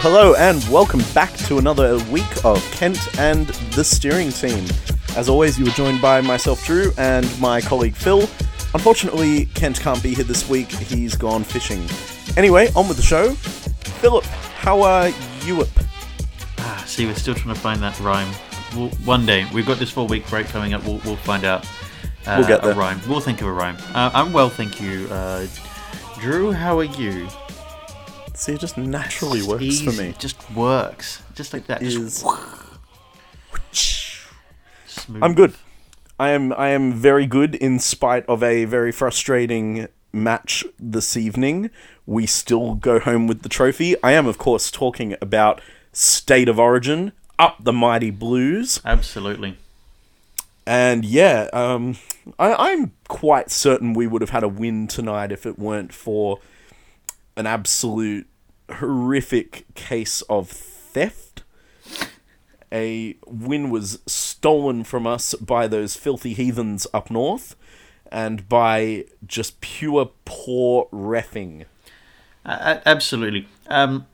Hello, hello, and welcome back to another week of Kent and the steering team. As always, you are joined by myself, Drew, and my colleague Phil. Unfortunately, Kent can't be here this week, he's gone fishing. Anyway, on with the show. Philip, how are you? Up? Ah, see, we're still trying to find that rhyme. We'll, one day, we've got this four week break coming up, we'll, we'll find out uh, We'll get there. a rhyme. We'll think of a rhyme. Uh, I'm well, thank you. Uh, Drew, how are you? See, it just naturally Just works for me. It Just works. Just like that. Is Just smooth. I'm good. I am I am very good in spite of a very frustrating match this evening. We still go home with the trophy. I am of course talking about State of Origin, up the mighty blues. Absolutely. And yeah, um, I, I'm quite certain we would have had a win tonight if it weren't for an absolute horrific case of theft. A win was stolen from us by those filthy heathens up north, and by just pure poor refing. Uh, absolutely. Um,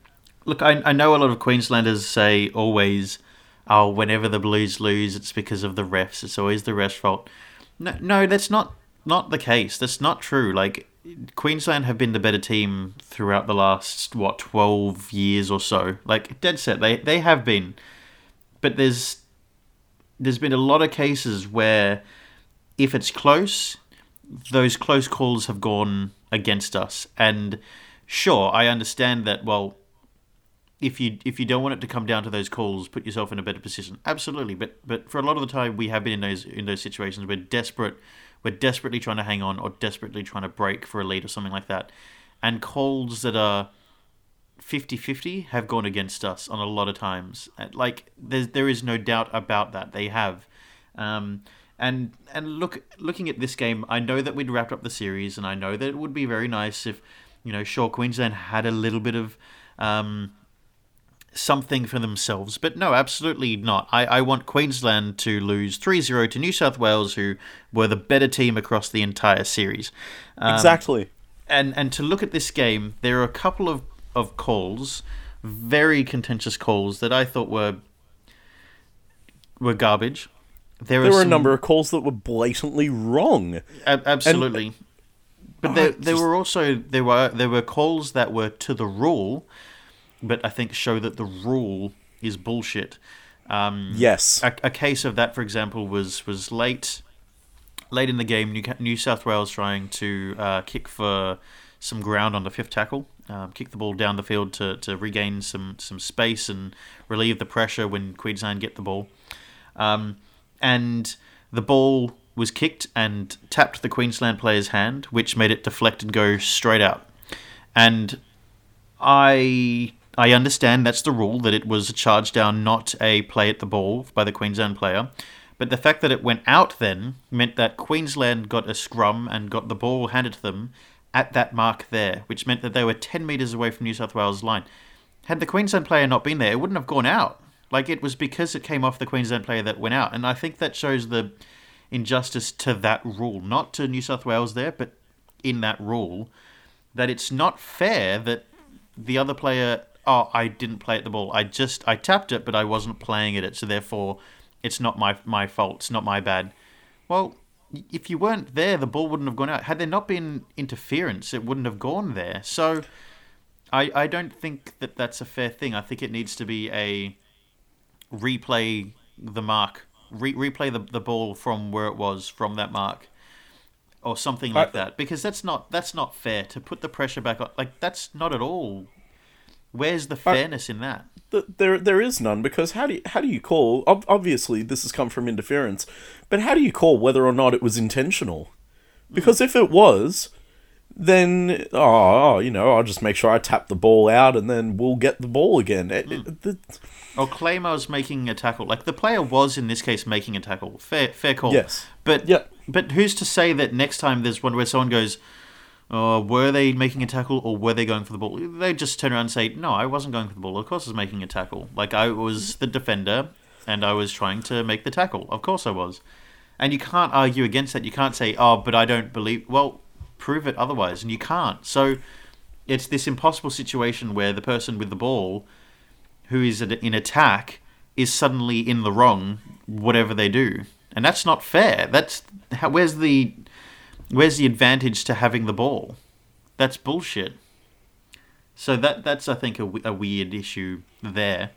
look, I, I know a lot of Queenslanders say always, oh, whenever the Blues lose, it's because of the refs. It's always the refs' fault. No, no, that's not not the case. That's not true. Like Queensland have been the better team throughout the last what twelve years or so. Like dead set, they they have been. But there's there's been a lot of cases where if it's close, those close calls have gone against us. And sure, I understand that. Well, if you if you don't want it to come down to those calls, put yourself in a better position. Absolutely, but but for a lot of the time, we have been in those in those situations. We're desperate. We're desperately trying to hang on or desperately trying to break for a lead or something like that. And calls that are 50-50 have gone against us on a lot of times. Like there's there is no doubt about that. They have. Um, and and look looking at this game, I know that we'd wrapped up the series, and I know that it would be very nice if you know, sure Queensland had a little bit of um, something for themselves, but no, absolutely not. I, I want Queensland to lose 3-0 to New South Wales, who were the better team across the entire series. Um, exactly. and and to look at this game, there are a couple of, of calls, very contentious calls that I thought were were garbage. There, There were a number of calls that were blatantly wrong. Ab- absolutely. but Oh, there, there just- were also there were there were calls that were to the rule, but I think show that the rule is bullshit. Um, Yes. a, a case of that, for example, was was late late in the game. New, New South Wales trying to uh, kick for some ground on the fifth tackle, um, kick the ball down the field to, to regain some some space and relieve the pressure when Queensland get the ball. Um, and the ball was kicked and tapped the Queensland player's hand, which made it deflect and go straight out. And I I understand that's the rule that it was a charge down, not a play at the ball by the Queensland player. But the fact that it went out then meant that Queensland got a scrum and got the ball handed to them at that mark there, which meant that they were 10 metres away from New South Wales' line. Had the Queensland player not been there, it wouldn't have gone out. Like it was because it came off the Queensland player that went out. And I think that shows the injustice to that rule, not to New South Wales there, but in that rule, that it's not fair that the other player, oh, I didn't play at the ball. I just I tapped it, but I wasn't playing at it, so therefore it's not my my fault. It's not my bad. Well, if you weren't there, the ball wouldn't have gone out. Had there not been interference, it wouldn't have gone there. So I I don't think that that's a fair thing. I think it needs to be a replay the mark, re- replay the, the ball from where it was from that mark, or something like I- that. Because that's not that's not fair to put the pressure back on. Like that's not at all. Where's the uh, fairness in that? Th- there there is none because how do you, how do you call ob- obviously this has come from interference but how do you call whether or not it was intentional because if it was then oh you know I'll just make sure I tap the ball out and then we'll get the ball again It- it- hmm. the- Or Claymore's making a tackle. Like the player was in this case making a tackle. Fair fair call. Yes. But Yeah. but who's to say that next time there's one where someone goes, Oh, were they making a tackle or were they going for the ball? They just turn around and say, No, I wasn't going for the ball. Of course I was making a tackle. Like I was the defender and I was trying to make the tackle. Of course I was. And you can't argue against that. You can't say, Oh, but I don't believe well, prove it otherwise, and you can't. So it's this impossible situation where the person with the ball who is in attack is suddenly in the wrong whatever they do, and that's not fair. That's where's the where's the advantage to having the ball? That's bullshit. So that that's I think a, a weird issue there.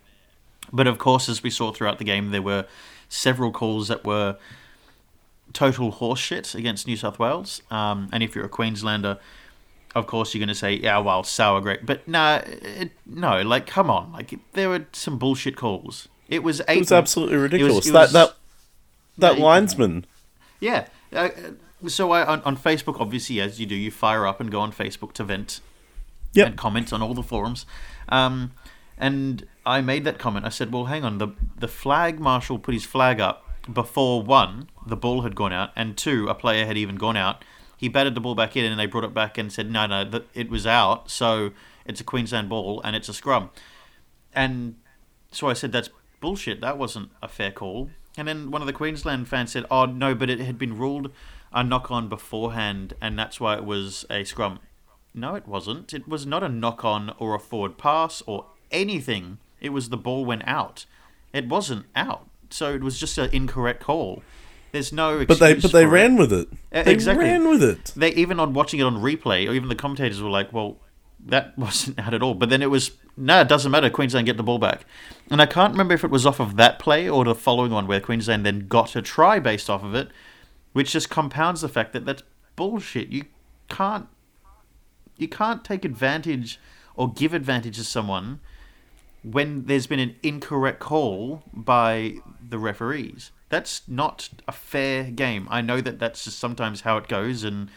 But of course, as we saw throughout the game, there were several calls that were total horseshit against New South Wales. Um, and if you're a Queenslander, of course you're going to say, "Yeah, well, sour grape." But no, it, no, like, come on, like there were some bullshit calls. It was eight. It was absolutely ridiculous. It was- it that was- that that linesman. Yeah. Uh, so I on, on Facebook, obviously, as you do, you fire up and go on Facebook to vent Yep. and comment on all the forums. Um, and I made that comment. I said, "Well, hang on. The the flag marshal put his flag up before one, the ball had gone out, and two, a player had even gone out. He batted the ball back in, and they brought it back and said, no, no, it was out. So it's a Queensland ball, and it's a scrum. And so I said, that's bullshit. That wasn't a fair call. And then one of the Queensland fans said, oh, no, but it had been ruled a knock on beforehand, and that's why it was a scrum. No, it wasn't. It was not a knock on or a forward pass or anything. It was the ball went out. It wasn't out. So it was just an incorrect call. There's no But they but they for it. ran with it. They exactly. ran with it. They even on watching it on replay, or even the commentators were like, "Well, that wasn't out at all." But then it was, no, it doesn't matter. Queensland get the ball back, and I can't remember if it was off of that play or the following one where Queensland then got a try based off of it, which just compounds the fact that that's bullshit. You can't, you can't take advantage or give advantage to someone when there's been an incorrect call by the referees. That's not a fair game. I know that that's just sometimes how it goes, and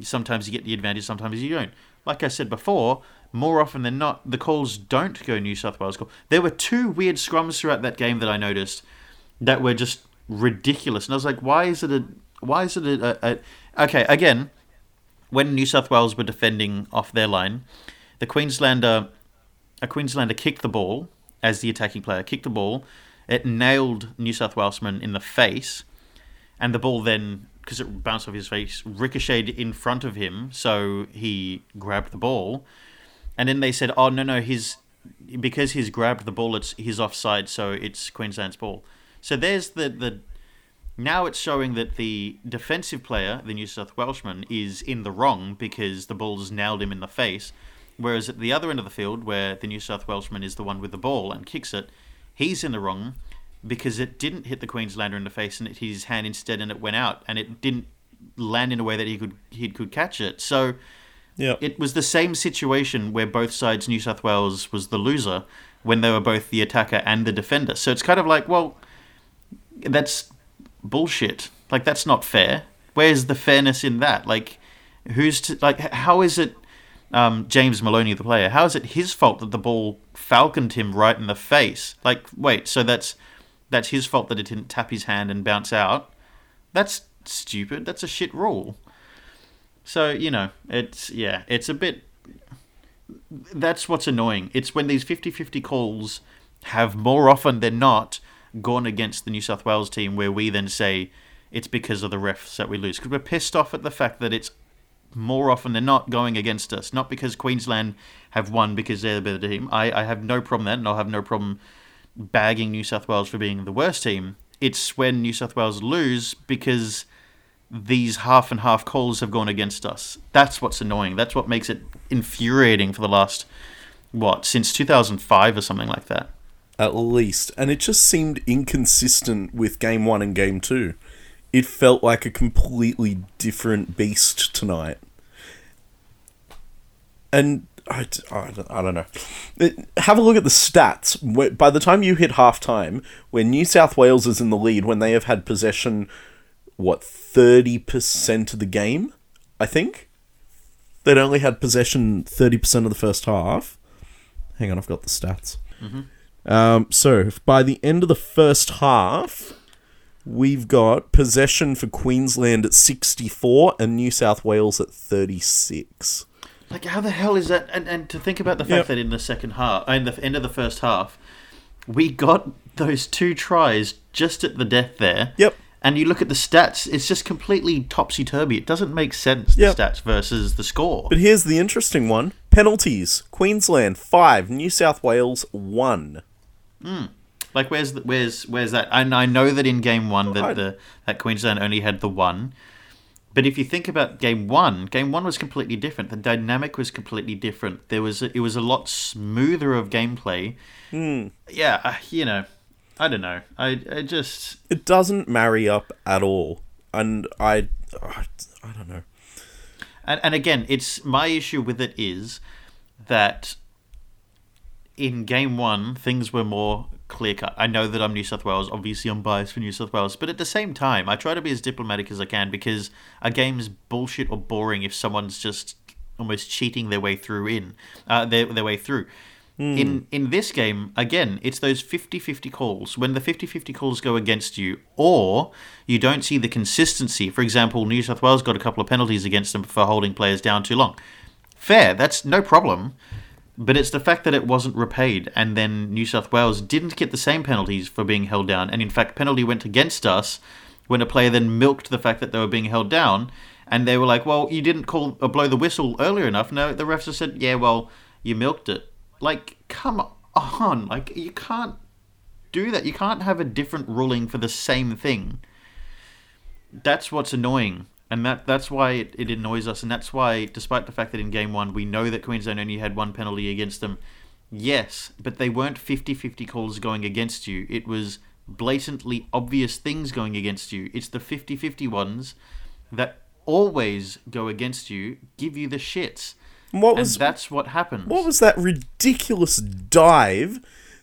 sometimes you get the advantage, sometimes you don't. Like I said before, more often than not, the calls don't go New South Wales call. There were two weird scrums throughout that game that I noticed that were just ridiculous, and I was like, why is it a? Why is it a? a, okay, again, when New South Wales were defending off their line, the Queenslander a Queenslander kicked the ball as the attacking player kicked the ball. It nailed New South Walesman in the face, and the ball then, because it bounced off his face, ricocheted in front of him. So he grabbed the ball, and then they said, "Oh no, no, he's because he's grabbed the ball. It's he's offside, so it's Queensland's ball." So there's the the. Now it's showing that the defensive player, the New South Welshman, is in the wrong because the ball's nailed him in the face. Whereas at the other end of the field, where the New South Welshman is the one with the ball and kicks it, he's in the wrong because it didn't hit the Queenslander in the face and it hit his hand instead and it went out and it didn't land in a way that he could he could catch it. So Yeah. it was the same situation where both sides New South Wales was the loser when they were both the attacker and the defender. So it's kind of like, well, that's bullshit. Like that's not fair. Where's the fairness in that? Like who's to like how is it um, James Maloney the player? How is it his fault that the ball falconed him right in the face? Like wait, so that's that's his fault that it didn't tap his hand and bounce out? That's stupid. That's a shit rule. So, you know, it's yeah, it's a bit that's what's annoying. It's when these 50-50 calls have more often than not gone against the New South Wales team where we then say it's because of the refs that we lose because we're pissed off at the fact that it's more often than not going against us, not because Queensland have won because they're the better team. I, I have no problem that, and I'll have no problem bagging New South Wales for being the worst team. It's when New South Wales lose because these half and half calls have gone against us. That's what's annoying. That's what makes it infuriating for the last what since 2005 or something like that. At least, and it just seemed inconsistent with game one and game two. It felt like a completely different beast tonight. And I, I don't- I don't know. Have a look at the stats. By the time you hit half time, when New South Wales is in the lead, when they have had possession, what, 30% of the game, I think? They'd only had possession 30% of the first half. Hang on, I've got the stats. Mm-hmm. Um, so by the end of the first half, we've got possession for Queensland at 64 and New South Wales at 36. Like how the hell is that? And, and to think about the fact Yep. that in the second half, in the end of the first half, we got those two tries just at the death there. Yep. And you look at the stats, it's just completely topsy turvy. It doesn't make sense, the Yep. stats versus the score. But here's the interesting one penalties Queensland 5, New South Wales 1. Like where's the, where's where's that? And I know that in game one that the that Queensland only had the one. But if you think about game one, game one was completely different. The dynamic was completely different. There was a, it was a lot smoother of gameplay. Yeah, uh, you know, I don't know. I I just It doesn't marry up at all, and I, I, I don't know. And, and again, it's my issue with it is that in game one things were more clear cut. I know that I'm New South Wales. Obviously, I'm biased for New South Wales, but at the same time, I try to be as diplomatic as I can because a game's bullshit or boring if someone's just almost cheating their way through in uh, their their way through. In in this game, again, it's those 50-50 calls. When the 50-50 calls go against you, or you don't see the consistency. For example, New South Wales got a couple of penalties against them for holding players down too long. Fair, that's no problem. But it's the fact that it wasn't repaid, and then New South Wales didn't get the same penalties for being held down, and in fact, penalty went against us when a player then milked the fact that they were being held down, and they were like, "Well, you didn't call or blow the whistle earlier enough." No, the refs said, "Yeah, well, you milked it." Like, come on, like you can't do that. You can't have a different ruling for the same thing. That's what's annoying. And that that's why it, it annoys us, and that's why, despite the fact that in game one we know that Queensland only had one penalty against them, yes, but they weren't 50 50 calls going against you. It was blatantly obvious things going against you. It's the 50 50 ones that always go against you, give you the shits. What And was that's what happens. what was that ridiculous dive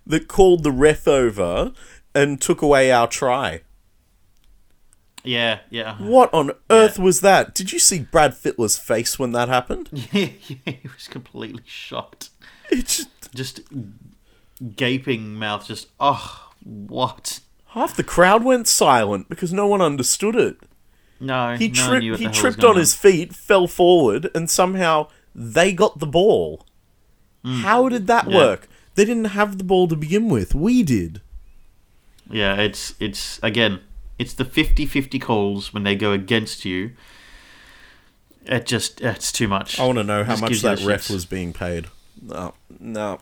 that called the ref over and took away our try? Yeah, yeah. What on earth was that? Did you see Brad Fittler's face when that happened? Yeah, yeah, he was completely shocked. It just Just gaping mouth, just, oh, what? half the crowd went silent because no one understood it. No, He no one tripped. knew what He the hell was tripped going on his feet, fell forward, and somehow they got the ball. How did that Mm. Yeah. work? They didn't have the ball to begin with. We did. Yeah, it's it's again, it's the 50-50 calls when they go against you. It just it's too much. I want to know how much that ref shits. was being paid. No, no.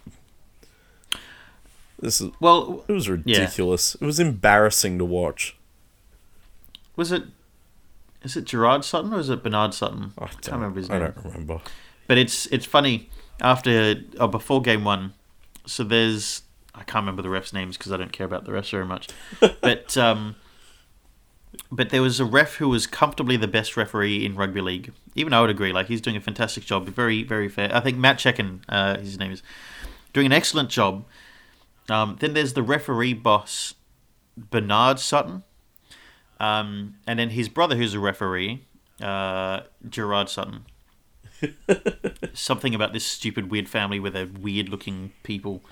This is. Well, It was ridiculous. It was embarrassing to watch. was it is it Gerard Sutton or is it Bernard Sutton? I can't remember his name. I don't remember. But it's it's funny after or before game one. So there's I can't remember the refs' names because I don't care about the refs very much. but um, but there was a ref who was comfortably the best referee in rugby league. Even I would agree. Like he's doing a fantastic job. Very very fair. I think Matt Cecchin, uh, his name is, doing an excellent job. Um, then there's the referee boss, Bernard Sutton. Um, and then his brother, who's a referee, uh, Gerard Sutton something about this stupid weird family where they're weird looking people.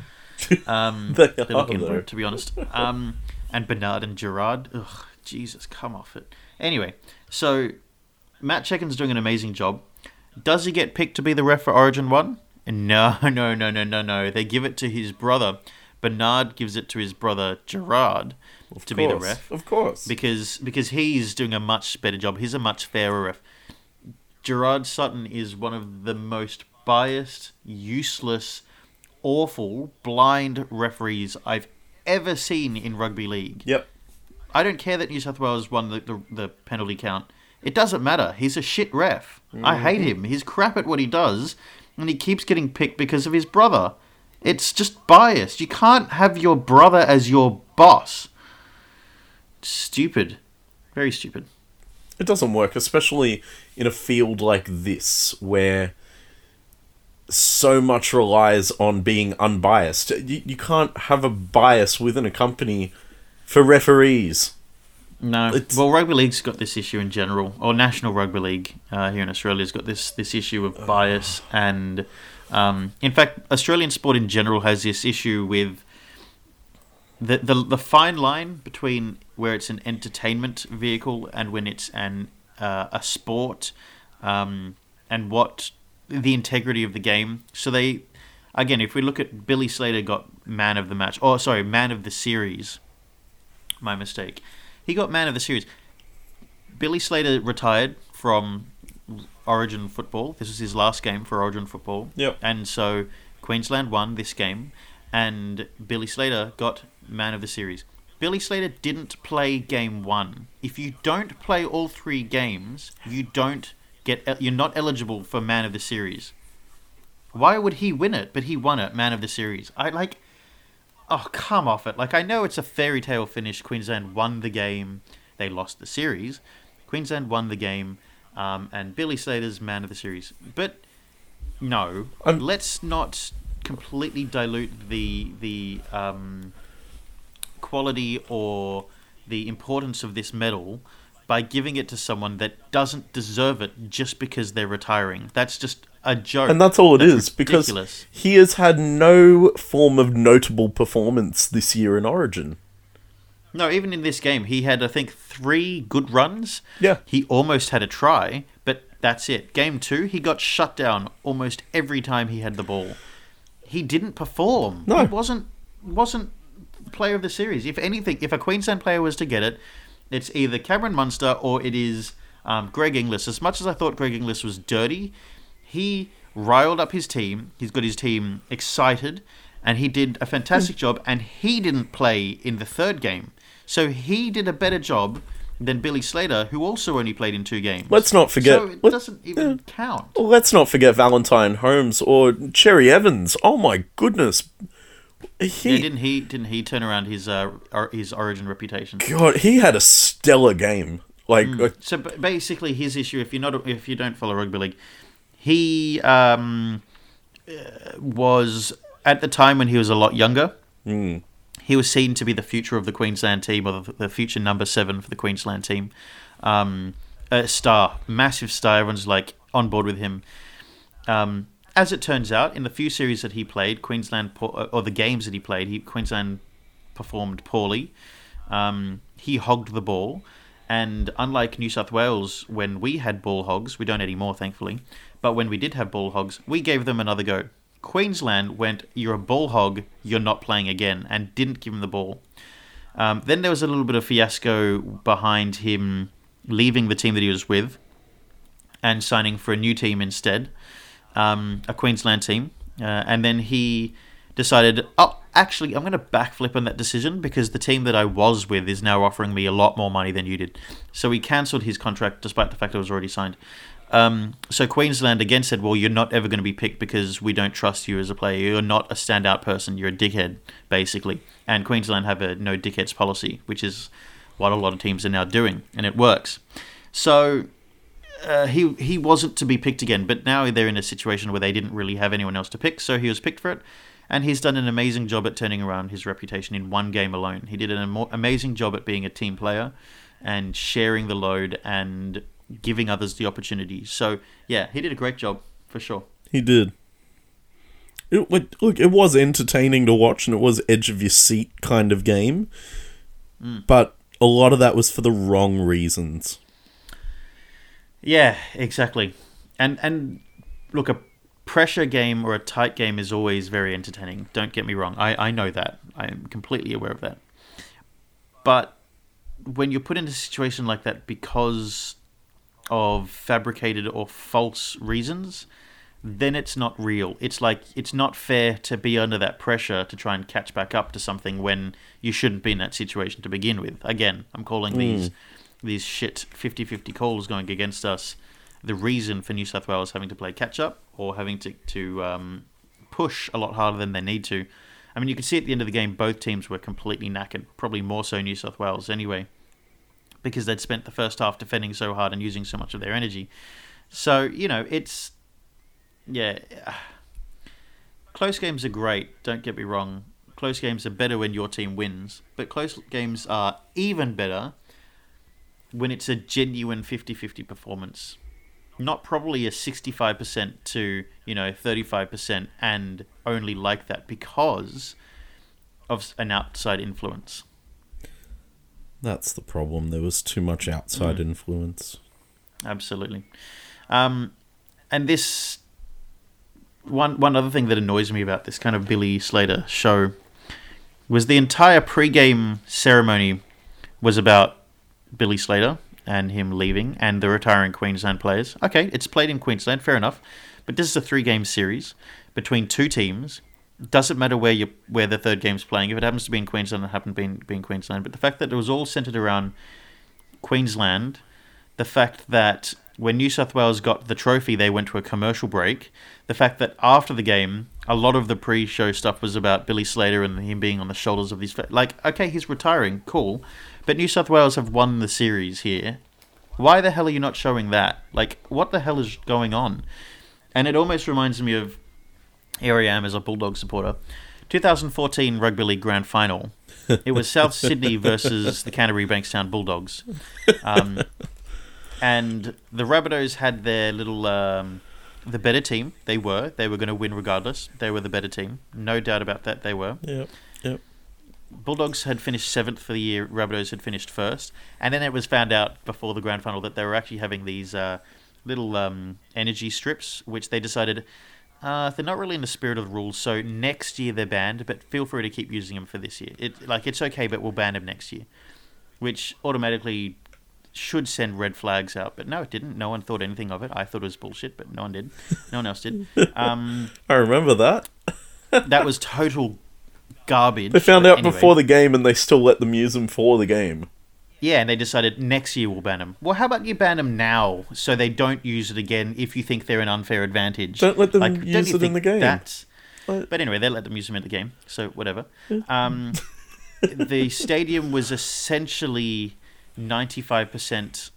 Um, They they're looking to be honest. Um, and Bernard and Gerard. Ugh, Jesus, come off it. Anyway, so Matt Cecchin's doing an amazing job. Does he get picked to be the ref for Origin 1? No, no, no, no, no, no. They give it to his brother. Bernard gives it to his brother Gerard Of to be the ref Of course. because because he's doing a much better job. He's a much fairer ref. Gerard Sutton is one of the most biased, useless, awful, blind referees I've ever seen in rugby league. Yep. I don't care that New South Wales won the, the, the penalty count. It doesn't matter. He's a shit ref. I mm-hmm. hate him. He's crap at what he does, and he keeps getting picked because of his brother. It's just biased. You can't have your brother as your boss. Stupid. Very stupid. It doesn't work, especially in a field like this where so much relies on being unbiased. You, you can't have a bias within a company for referees. No. It's- Well, rugby league's got this issue in general, or National Rugby League uh, here in Australia's got this this issue of bias, and um, in fact, Australian sport in general has this issue with the, the the fine line between where it's an entertainment vehicle and when it's an uh, a sport, um, and what the integrity of the game. So they, again, if we look at Billy Slater got man of the match, oh sorry, man of the series. My mistake. He got man of the series. Billy Slater retired from Origin football. This was his last game for Origin football. Yep. And so Queensland won this game. and Billy Slater got Man of the Series. Billy Slater didn't play game one. If you don't play all three games, you don't get you're not eligible for Man of the Series. Why would he win it? But he won it, Man of the Series. I like. Oh, come off it! Like I know it's a fairy tale finish. Queensland won the game. They lost the series. Queensland won the game, um, and Billy Slater's Man of the Series. But no, let's not completely dilute the the um, quality or the importance of this medal by giving it to someone that doesn't deserve it just because they're retiring. That's just a joke. And that's all it That's is because ridiculous. he has had no form of notable performance this year in Origin. No, even in this game, he had I think three good runs. Yeah. He almost had a try, but that's it. Game two, he got shut down almost every time he had the ball. He didn't perform. No. He wasn't wasn't player of the series. If anything, if a Queensland player was to get it, it's either Cameron Munster or it is um, Greg Inglis. As much as I thought Greg Inglis was dirty, he riled up his team. He's got his team excited, and he did a fantastic job. And he didn't play in the third game, so he did a better job than Billy Slater, who also only played in two games. Let's not forget- So it let- doesn't even count. Well, let's not forget Valentine Holmes or Cherry Evans. Oh my goodness. Yeah, He didn't he? Didn't he turn around his uh, his Origin reputation? God, he had a stellar game. Like uh, So b- basically, his issue, if you're not, if you don't follow rugby league, he um, uh, was at the time when he was a lot younger. He was seen to be the future of the Queensland team, or the, the future number seven for the Queensland team. Um, a star, massive star. Everyone's like on board with him. Um, as it turns out, in the few series that he played, Queensland or the games that he played, he Queensland performed poorly. Um, he hogged the ball, and unlike New South Wales, when we had ball hogs, we don't anymore, thankfully. But when we did have ball hogs, we gave them another go. Queensland went, "You're a ball hog. You're not playing again," and didn't give him the ball. Um, then there was a little bit of fiasco behind him leaving the team that he was with and signing for a new team instead, um, a Queensland team. Uh, and then he decided, oh, actually, I'm going to backflip on that decision because the team that I was with is now offering me a lot more money than you did. So he cancelled his contract despite the fact it was already signed. Um, so Queensland again said, well, you're not ever going to be picked because we don't trust you as a player. You're not a standout person. You're a dickhead, basically. And Queensland have a no dickheads policy, which is what a lot of teams are now doing, and it works. So uh, he he wasn't to be picked again, but now they're in a situation where they didn't really have anyone else to pick, so he was picked for it. And he's done an amazing job at turning around his reputation in one game alone. He did an amo- amazing job at being a team player and sharing the load and giving others the opportunity. So yeah, he did a great job for sure. he did. It, look, it was entertaining to watch, and it was edge of your seat kind of game. Hmm. But a lot of that was for the wrong reasons. Yeah, exactly. And and look, a pressure game or a tight game is always very entertaining. Don't get me wrong. I, I know that. I am completely aware of that. But when you're put in a situation like that because of fabricated or false reasons, then it's not real. It's like it's not fair to be under that pressure to try and catch back up to something when you shouldn't be in that situation to begin with. Again, I'm calling hmm. these these shit 50-50 calls going against us the reason for New South Wales having to play catch up or having to to um, push a lot harder than they need to. I mean, you can see at the end of the game, both teams were completely knackered. Probably more so New South Wales anyway, because they'd spent the first half defending so hard and using so much of their energy. So you know, it's yeah. Close games are great. Don't get me wrong. Close games are better when your team wins, but close games are even better when it's a genuine 50-50 performance. Not probably a 65% to, you know, 35% and only like that because of an outside influence. That's the problem. There was too much outside influence. Absolutely. Um, and this one one other thing that annoys me about this kind of Billy Slater show was the entire pre-game ceremony was about Billy Slater and him leaving and the retiring Queensland players. Okay, it's played in Queensland, fair enough. But this is a three-game series between two teams doesn't matter where you where the third game's playing. If it happens to be in Queensland, it happened to be in, be in Queensland. But the fact that it was all centered around Queensland, the fact that when New South Wales got the trophy, they went to a commercial break. The fact that after the game, a lot of the pre-show stuff was about Billy Slater and him being on the shoulders of these. Like, okay, he's retiring, cool, but New South Wales have won the series here. Why the hell are you not showing that? Like, what the hell is going on? And it almost reminds me of here I am as a Bulldog supporter. 2014 Rugby League Grand Final. It was South Sydney versus the Canterbury Bankstown Bulldogs. Um, and the Rabbitohs had their little um, the better team. They were. They were going to win regardless. They were the better team. No doubt about that. They were. Yep. Yep. Bulldogs had finished seventh for the year. Rabbitohs had finished first, and then it was found out before the grand final that they were actually having these uh, little um, energy strips, which they decided uh, they're not really in the spirit of the rules. So next year they're banned, but feel free to keep using them for this year. It like it's okay, but we'll ban them next year, which automatically should send red flags out. But no, it didn't. No one thought anything of it. I thought it was bullshit, but no one did. No one else did. Um, I remember that. that was total garbage. They found out anyway. before the game and they still let them use them for the game. Yeah, and they decided next year we'll ban them. Well, how about you ban them now so they don't use it again if you think they're an unfair advantage? Don't let them Like, use it in the game. That's... But anyway, they let them use them in the game, so whatever. Um, the stadium was essentially 95%,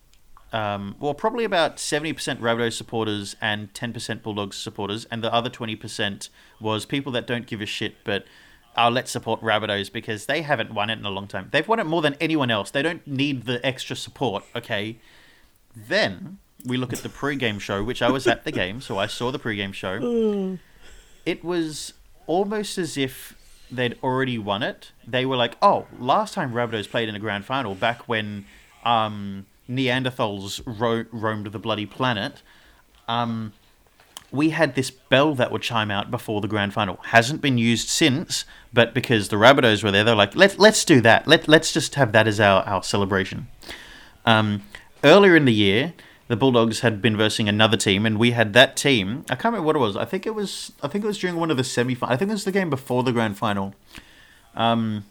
um, well, probably about 70% Rabbitohs supporters and 10% Bulldogs supporters, and the other 20% was people that don't give a shit, but oh, let's support Rabbitohs because they haven't won it in a long time. They've won it more than anyone else. They don't need the extra support, okay? Then we look at the pre-game show, which I was at the game, so I saw the pre-game show. It was almost as if they'd already won it. They were like, "Oh, last time Rabbitohs played in a grand final, back when um, Neanderthals ro- roamed the bloody planet, um, we had this bell that would chime out before the grand final. Hasn't been used since, but because the Rabbitohs were there, they're like, let's let's do that. Let let's just have that as our our celebration. Um, earlier in the year, the Bulldogs had been versing another team, and we had that team. I can't remember what it was. I think it was. I think it was during one of the semi. I think it was the game before the grand final. Um,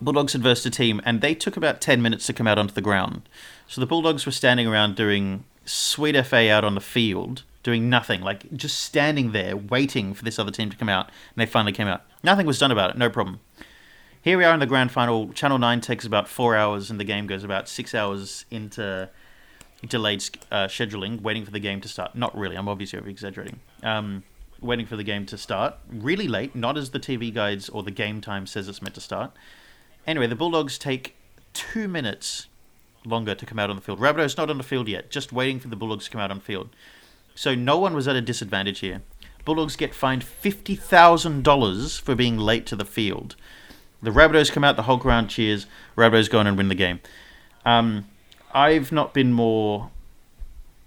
Bulldogs had versed a team, and they took about ten minutes to come out onto the ground. So the Bulldogs were standing around doing sweet FA out on the field, doing nothing, like just standing there waiting for this other team to come out, and they finally came out. Nothing was done about it. No problem. Here we are in the grand final. Channel Nine takes about four hours, and the game goes about six hours into delayed uh, scheduling, waiting for the game to start. Not really. I'm obviously over exaggerating. Um, waiting for the game to start really late, not as the TV guides or the game time says it's meant to start. Anyway, the Bulldogs take two minutes longer to come out on the field. Rabbitoh's not on the field yet, just waiting for the Bulldogs to come out on field. So no one was at a disadvantage here. Bulldogs get fined fifty thousand dollars for being late to the field. The Rabbitohs come out, the whole crowd cheers. Rabbitohs go on and win the game. Um, I've not been more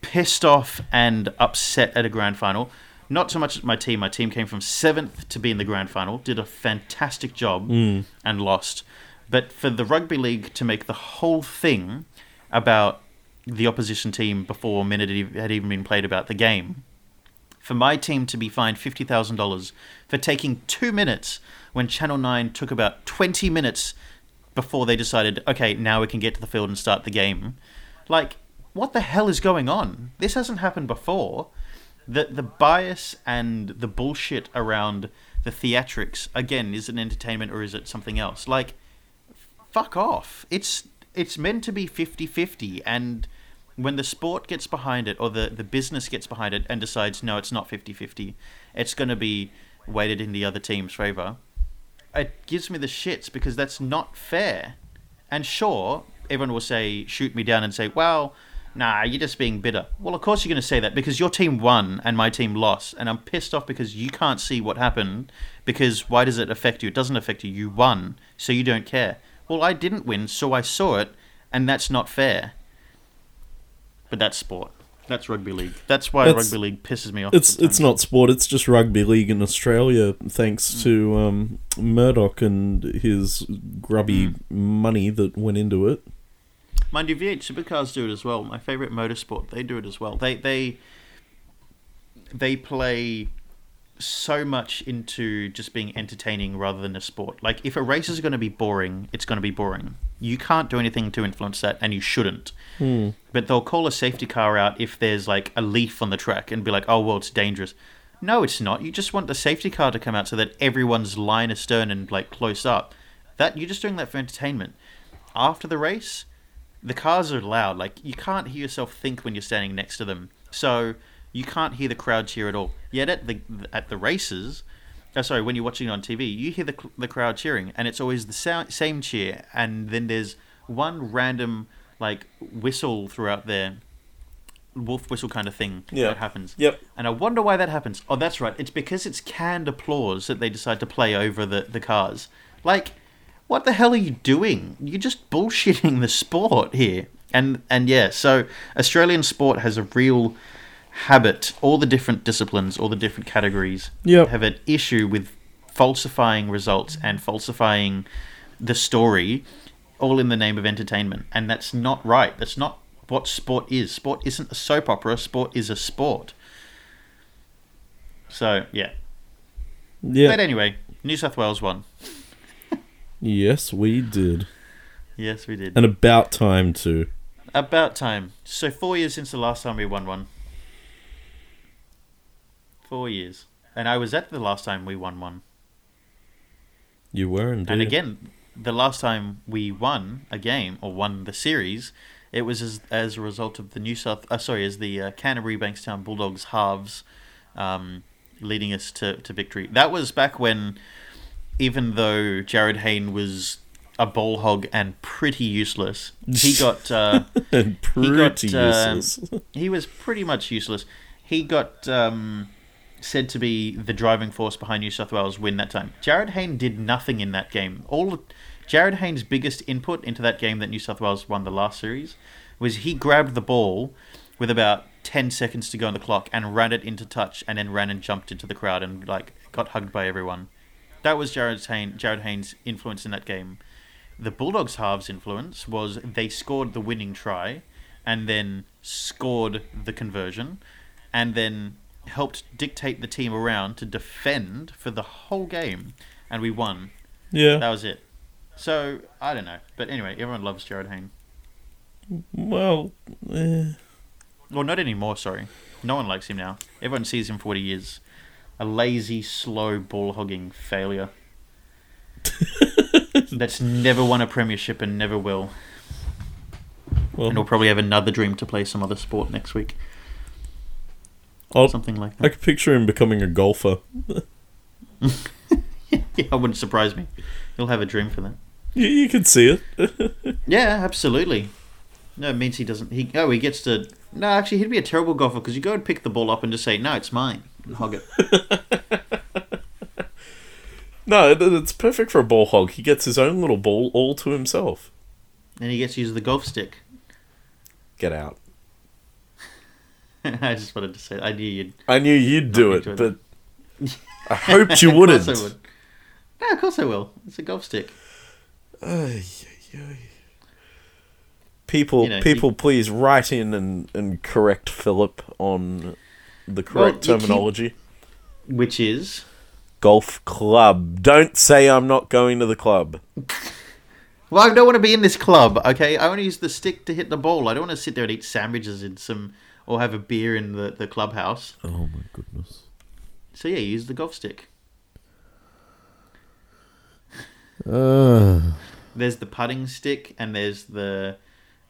pissed off and upset at a grand final. Not so much at my team. My team came from seventh to be in the grand final, did a fantastic job, and lost. But for the rugby league to make the whole thing about the opposition team before a minute had even been played about the game, for my team to be fined fifty thousand dollars for taking two minutes when Channel Nine took about twenty minutes before they decided, okay, now we can get to the field and start the game. Like, what the hell is going on? This hasn't happened before. The the bias and the bullshit around the theatrics again is it entertainment or is it something else? Like, fuck off. It's it's meant to be 50-50 and when the sport gets behind it or the, the business gets behind it and decides no it's not 50-50 it's going to be weighted in the other team's favor it gives me the shits because that's not fair. And sure everyone will say shoot me down and say well nah you're just being bitter. Well of course you're going to say that because your team won and my team lost and i'm pissed off because you can't see what happened because why does it affect you? It doesn't affect you. You won so you don't care well i didn't win so i saw it and that's not fair but that's sport that's rugby league that's why It's- rugby league pisses me off It's it's not sport. It's just rugby league in Australia, thanks Mm. to um, Murdoch and his grubby Mm. money that went into it. Mind you, V8 Supercars do it as well. My favorite motorsport, they do it as well. They they they play so much into just being entertaining rather than a sport. Like if a race is going to be boring, it's going to be boring. You can't do anything to influence that, and you shouldn't. Hmm. But they'll call a safety car out if there's like a leaf on the track and be like, "Oh well, it's dangerous." No, it's not. You just want the safety car to come out so that everyone's line astern and like close up. That you're just doing that for entertainment. After the race, the cars are loud. Like you can't hear yourself think when you're standing next to them. So you can't hear the crowd cheer at all. Yet at the at the races, oh, sorry, when you're watching it on TV, you hear the the crowd cheering, and it's always the sa- same cheer. And then there's one random like whistle throughout there, wolf whistle kind of thing Yeah. that happens. Yep. And I wonder why that happens. Oh, that's right. It's because it's canned applause that they decide to play over the, the cars. Like, what the hell are you doing? You're just bullshitting the sport here. And and yeah, so Australian sport has a real habit. All the different disciplines, all the different categories Yep. have an issue with falsifying results and falsifying the story, all in the name of entertainment. And that's not right. That's not what sport is. Sport isn't a soap opera. Sport is a sport. So yeah. Yeah. But anyway, New South Wales won. Yes, we did. Yes, we did. And about time too. About time. So four years since the last time we won one. Four years, and I was at the last time we won one. You were indeed. And again, the last time we won a game or won the series, it was as, as a result of the New South, uh, sorry, as the uh, Canterbury Bankstown Bulldogs halves, um, leading us to, to victory. That was back when, even though Jarryd Hayne was a ball hog and pretty useless, he got uh, and he got pretty uh, useless. he was pretty much useless. He got um, said to be the driving force behind New South Wales' win that time. Jarryd Hayne did nothing in that game. All Jarryd Hayne's biggest input into that game that New South Wales won the last series was he grabbed the ball with about ten seconds to go on the clock and ran it into touch, and then ran and jumped into the crowd and like got hugged by everyone. That was Jarryd Hayne, Jarryd Hayne's influence in that game. The Bulldogs' halves influence was they scored the winning try, and then scored the conversion, and then helped dictate the team around to defend for the whole game, and we won. Yeah. That was it. So I don't know, but anyway, everyone loves Jarryd Hayne. Well, eh. Well, not anymore. Sorry, no one likes him now. Everyone sees him for what he is. A lazy, slow, ball hogging failure. That's never won a premiership and never will. well, And he'll probably have another dream to play some other sport next week. I'll, Something like I could picture him becoming a golfer. yeah, that wouldn't surprise me. He'll have a dream for that. You, you could see it. Yeah, absolutely. No, it means he doesn't. He oh, he gets to. No, actually, he'd be a terrible golfer because you go and pick the ball up and just say, "No, it's mine," and hog it. no, it, it's perfect for a ball hog. He gets his own little ball all to himself. and he gets to use the golf stick. Get out. I just wanted to say, I knew you'd. I knew you'd do it, but I hoped you wouldn't. course I would. No, of course I will. It's a golf stick. Ay, ay, ay. People, You know, people, please write in and, and correct Philip on the correct you keep- terminology. Which is. Golf club. Don't say I'm not going to the club. Well, I don't want to be in this club, okay? I want to use the stick to hit the ball. I don't want to sit there and eat sandwiches in some. Or have a beer in the, the clubhouse. Oh my goodness. So, yeah, use the golf stick. Uh, There's the putting stick, and there's the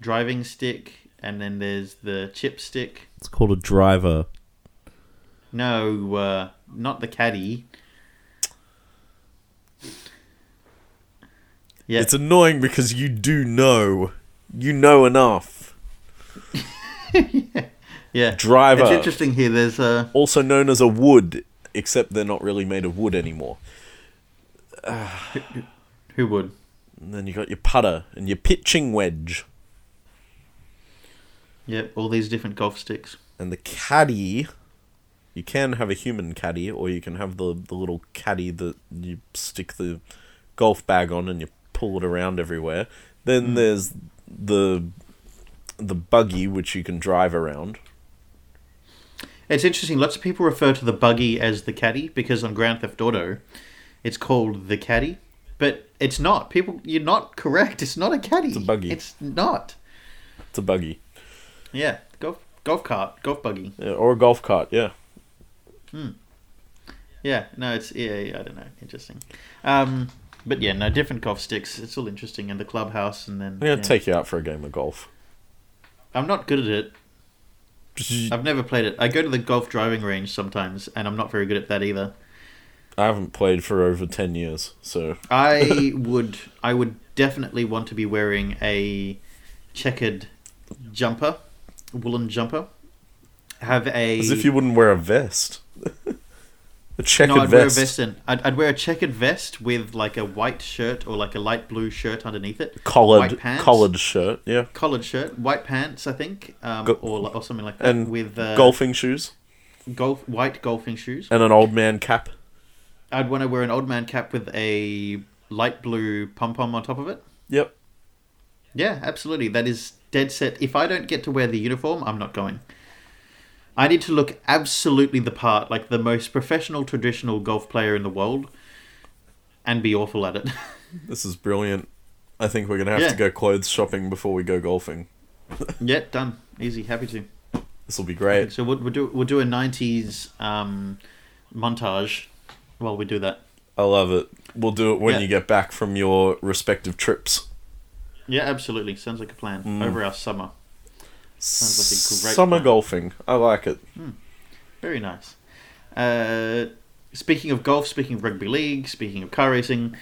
driving stick, and then there's the chip stick. it's called a driver. No, uh, not the caddy. Yeah, It's annoying because you do know. You know enough. yeah. Driver. It's interesting here. There's uh, Also known as a wood, except they're not really made of wood anymore. who would? And then you got your putter and your pitching wedge. Yep, all these different golf sticks. And the caddy. You can have a human caddy, or you can have the, the little caddy that you stick the golf bag on and you pull it around everywhere. Then there's the the buggy which you can drive around. It's interesting. Lots of people refer to the buggy as the caddy because on Grand Theft Auto, it's called the caddy, but it's not. People, you're not correct. It's not a caddy. It's a buggy. It's not. It's a buggy. Yeah, golf golf cart, golf buggy. Yeah, or a golf cart, yeah. Hmm. Yeah, no, it's yeah, yeah I don't know, interesting. Um, but yeah, no, different golf sticks. It's all interesting, and the clubhouse, and then I'm going to take you out for a game of golf. I'm not good at it. I've never played it. I go to the golf driving range sometimes, and I'm not very good at that either. I haven't played for over 10 years, so. I would, I would definitely want to be wearing a checkered jumper, woolen jumper. Have a As if you wouldn't wear a vest. a checkered no, I'd wear a vest. vest in. I'd, I'd wear a checkered vest with like a white shirt or like a light blue shirt underneath it. Collared, collared shirt, yeah. collared shirt, white pants, I think, um, Go- or or something like that, And with uh, golfing shoes. golf white golfing shoes. And an old man cap. I'd want to wear an old man cap with a light blue pom pom on top of it. Yep. Yeah, absolutely. That is dead set. If I don't get to wear the uniform, I'm not going. I need to look absolutely the part, like the most professional, traditional golf player in the world, and be awful at it. This is brilliant. I think we're going to have Yeah. to go clothes shopping before we go golfing. yeah, done. Easy. Happy to. This will be great. So we'll, we'll do we'll do a '90s um, montage while we do that. I love it. We'll do it when Yeah. you get back from your respective trips. Yeah, absolutely. Sounds like a plan. Over our summer. Sounds like a great Summer plan. golfing. I like it. Very nice. Uh, speaking of golf, speaking of rugby league, speaking of car racing,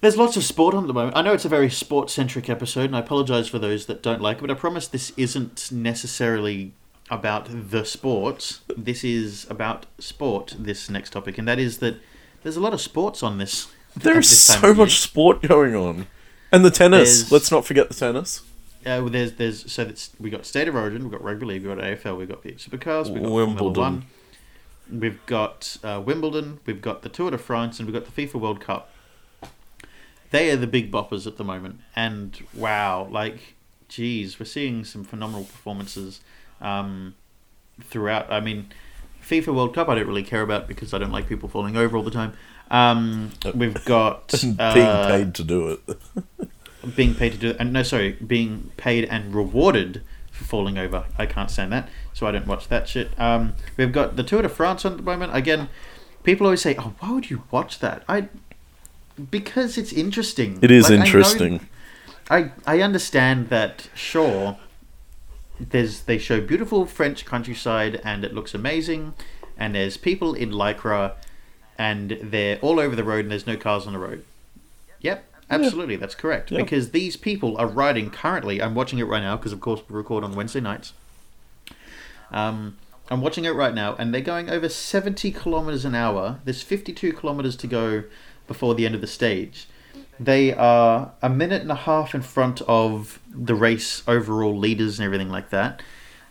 there's lots of sport on at the moment. I know it's a very sport centric episode, and I apologise for those that don't like it, but I promise this isn't necessarily about the sports. This is about sport, this next topic, and that is that there's a lot of sports on this. There's this so much sport going on. And the tennis. There's- Let's not forget the tennis. Uh, well, there's there's so that's we got state of origin, we've got rugby league, we've got AFL, we've got the supercars, we've got Wimbledon. One, we've got uh, Wimbledon, we've got the Tour de France, and we've got the FIFA World Cup. They are the big boppers at the moment, and wow, like, geez, we're seeing some phenomenal performances um, throughout. I mean, FIFA World Cup, I don't really care about because I don't like people falling over all the time. Um, we've got Being uh, paid to do it. being paid to do and no sorry being paid and rewarded for falling over. I can't stand that so i don't watch that shit. Um, we've got the tour de france on at the moment. Again people always say oh why would you watch that? I because it's interesting. It is Like, I know- interesting. I, I understand that sure there's they show beautiful French countryside and it looks amazing and there's people in lycra and they're all over the road and there's no cars on the road. Yep, absolutely, that's correct. Yep. Because these people are riding currently. I'm watching it right now because of course we record on Wednesday nights. Um, I'm watching it right now, and they're going over 70 kilometers an hour. There's 52 kilometers to go before the end of the stage. They are a minute and a half in front of the race overall leaders and everything like that.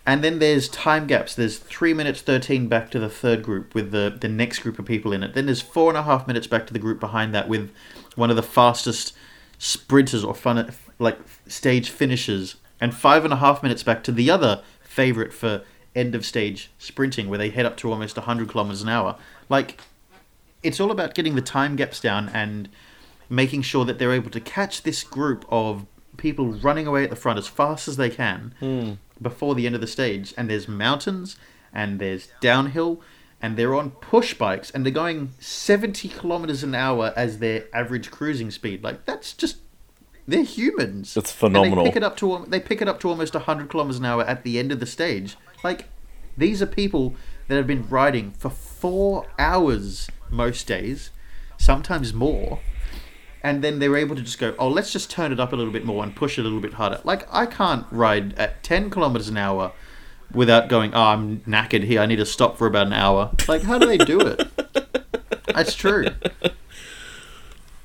And then there's time gaps. There's three minutes thirteen back to the third group with the the next group of people in it. Then there's four and a half minutes back to the group behind that with one of the fastest sprinters or fun like stage finishers, and five and a half minutes back to the other favorite for end of stage sprinting, where they head up to almost hundred kilometers an hour. Like, it's all about getting the time gaps down and making sure that they're able to catch this group of people running away at the front as fast as they can hmm. before the end of the stage. And there's mountains and there's downhill and they're on push bikes and they're going 70 kilometers an hour as their average cruising speed. Like that's just they're humans. It's And phenomenal. they pick it up to they pick it up to almost 100 kilometers an hour at the end of the stage. Like these are people that have been riding for 4 hours most days, sometimes more and then they're able to just go, oh, let's just turn it up a little bit more and push it a little bit harder. Like I can't ride at ten kilometers an hour without going, oh, I'm knackered here. I need to stop for about an hour. Like, how do they do it? That's true.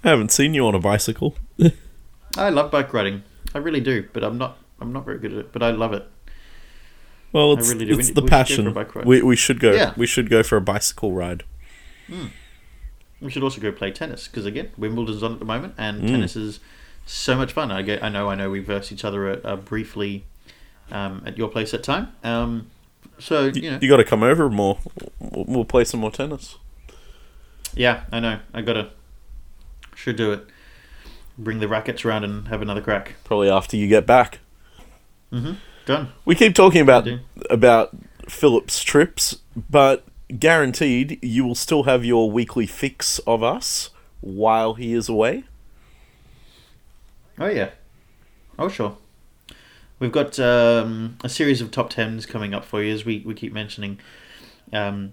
I haven't seen you on a bicycle. I love bike riding. I really do, but I'm not. I'm not very good at it, but I love it. Well, it's, really do. We the we should go for a passion. bike ride. We, we should go. Yeah. We should go for a bicycle ride. We should also go play tennis because again, Wimbledon's on at the moment, and Mm. tennis is so much fun. I get. I know. I know. We versed each other uh, briefly um, at your place at time. Um, So you know, You got to come over more. We'll, we'll play some more tennis. yeah, I know. I gotta should do it. Bring the rackets around and have another crack. Probably after you get back. Mm-hmm. Done. We keep talking about about Philip's trips, but guaranteed you will still have your weekly fix of us while he is away. Oh yeah. Oh sure. We've got um, a series of top tens coming up for you, as we, we keep mentioning. Um,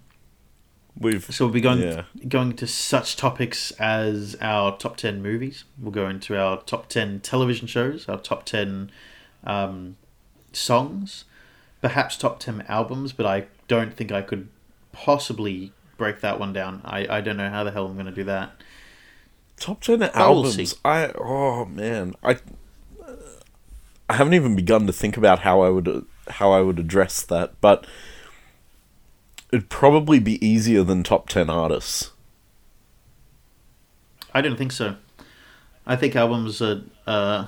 We've so we'll be going Yeah. going to such topics as our top ten movies. We'll go into our top ten television shows, our top ten um, songs, perhaps top ten albums. But I don't think I could possibly break that one down. I, I don't know how the hell I'm going to do that. top ten we'll albums. I oh man, I I haven't even begun to think about how I would how I would address that, but it'd probably be easier than top ten artists. I don't think so. I think albums are uh,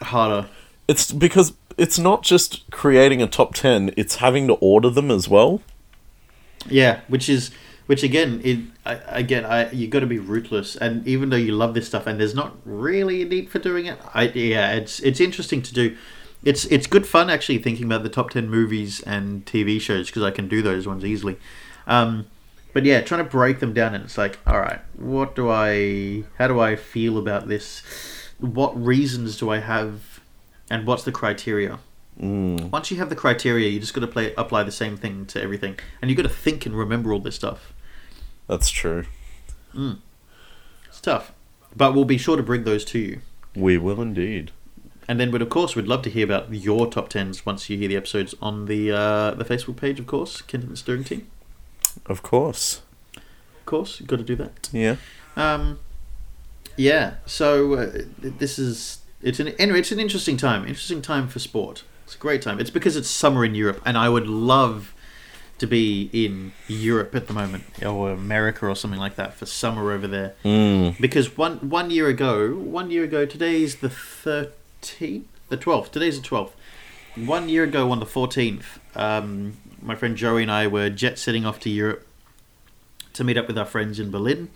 harder. It's because it's not just creating a top 10, it's having to order them as well. Yeah, which is which again, it I, again, I you got to be ruthless. And even though you love this stuff, and there's not really a need for doing it, I yeah, it's it's interesting to do. It's it's good fun actually thinking about the top ten movies and TV shows because I can do those ones easily. Um, but yeah, trying to break them down, and it's like, all right, what do I? How do I feel about this? What reasons do I have? And what's the criteria? Mm. Once you have the criteria, you just got to play apply the same thing to everything, and you got to think and remember all this stuff. That's true. It's tough, but we'll be sure to bring those to you. We will indeed. And then, but of course, we'd love to hear about your top tens once you hear the episodes on the uh, the Facebook page. Of course, Kenton Steering Team. Of course. Of course, you've got to do that. Yeah. Um, yeah. So uh, this is it's an anyway. It's an interesting time. Interesting time for sport. It's a great time. It's because it's summer in Europe, and I would love to be in Europe at the moment, or America, or something like that for summer over there. Mm. Because one one year ago, one year ago, today's the thirteenth, the twelfth. Today's the twelfth. One year ago, on the fourteenth, um, my friend Joey and I were jet setting off to Europe to meet up with our friends in Berlin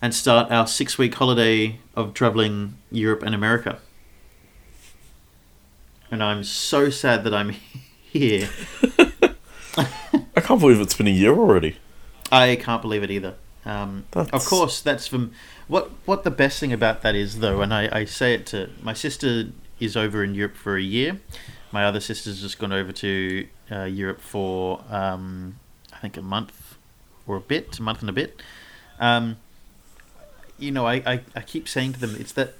and start our six week holiday of traveling Europe and America. And I'm so sad that I'm here. I can't believe it's been a year already. I can't believe it either. Um, of course, that's from what. What the best thing about that is, though, and I, I say it to my sister is over in Europe for a year. My other sister's just gone over to uh, Europe for um, I think a month or a bit, a month and a bit. Um, you know, I, I, I keep saying to them, it's that